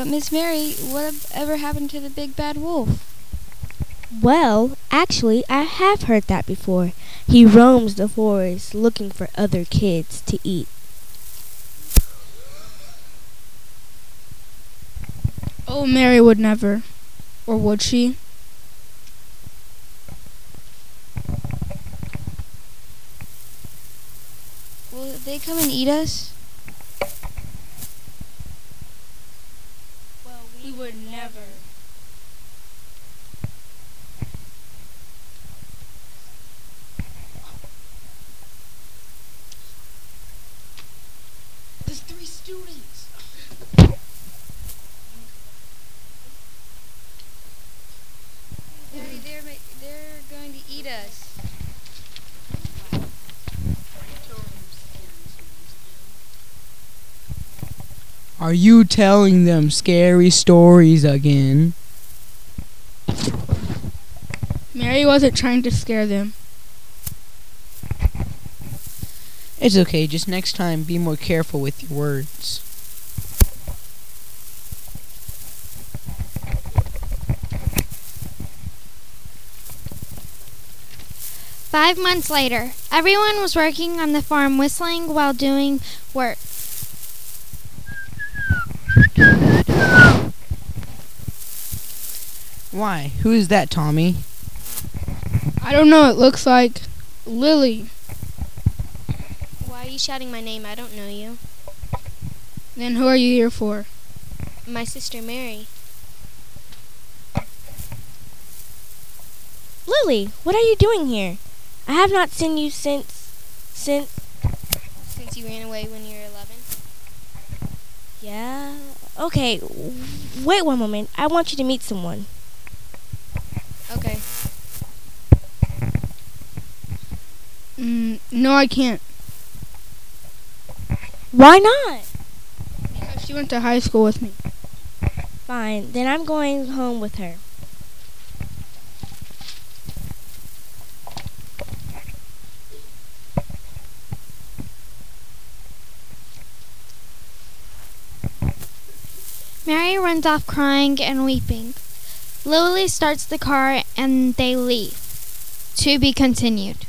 But Miss Mary, what ever happened to the big bad wolf? Well, actually, I have heard that before. He roams the forest looking for other kids to eat. Oh, Mary would never. Or would she? Will they come and eat us? Well, we would never. There's three students. Daddy, they're, they're going to eat us. Are you telling them scary stories again? Mary wasn't trying to scare them. It's okay, just next time be more careful with your words. Five months later, everyone was working on the farm whistling while doing work. Why? Who is that, Tommy? I don't know, it looks like Lily. Why are you shouting my name? I don't know you. Then who are you here for? My sister Mary. Lily, what are you doing here? I have not seen you since since Since you ran away when you were 11? Yeah. Okay, wait one moment. I want you to meet someone. Okay. Mm, no, I can't. Why not? Because she went to high school with me. Fine. Then I'm going home with her. Mary runs off crying and weeping. Lily starts the car and they leave. To be continued.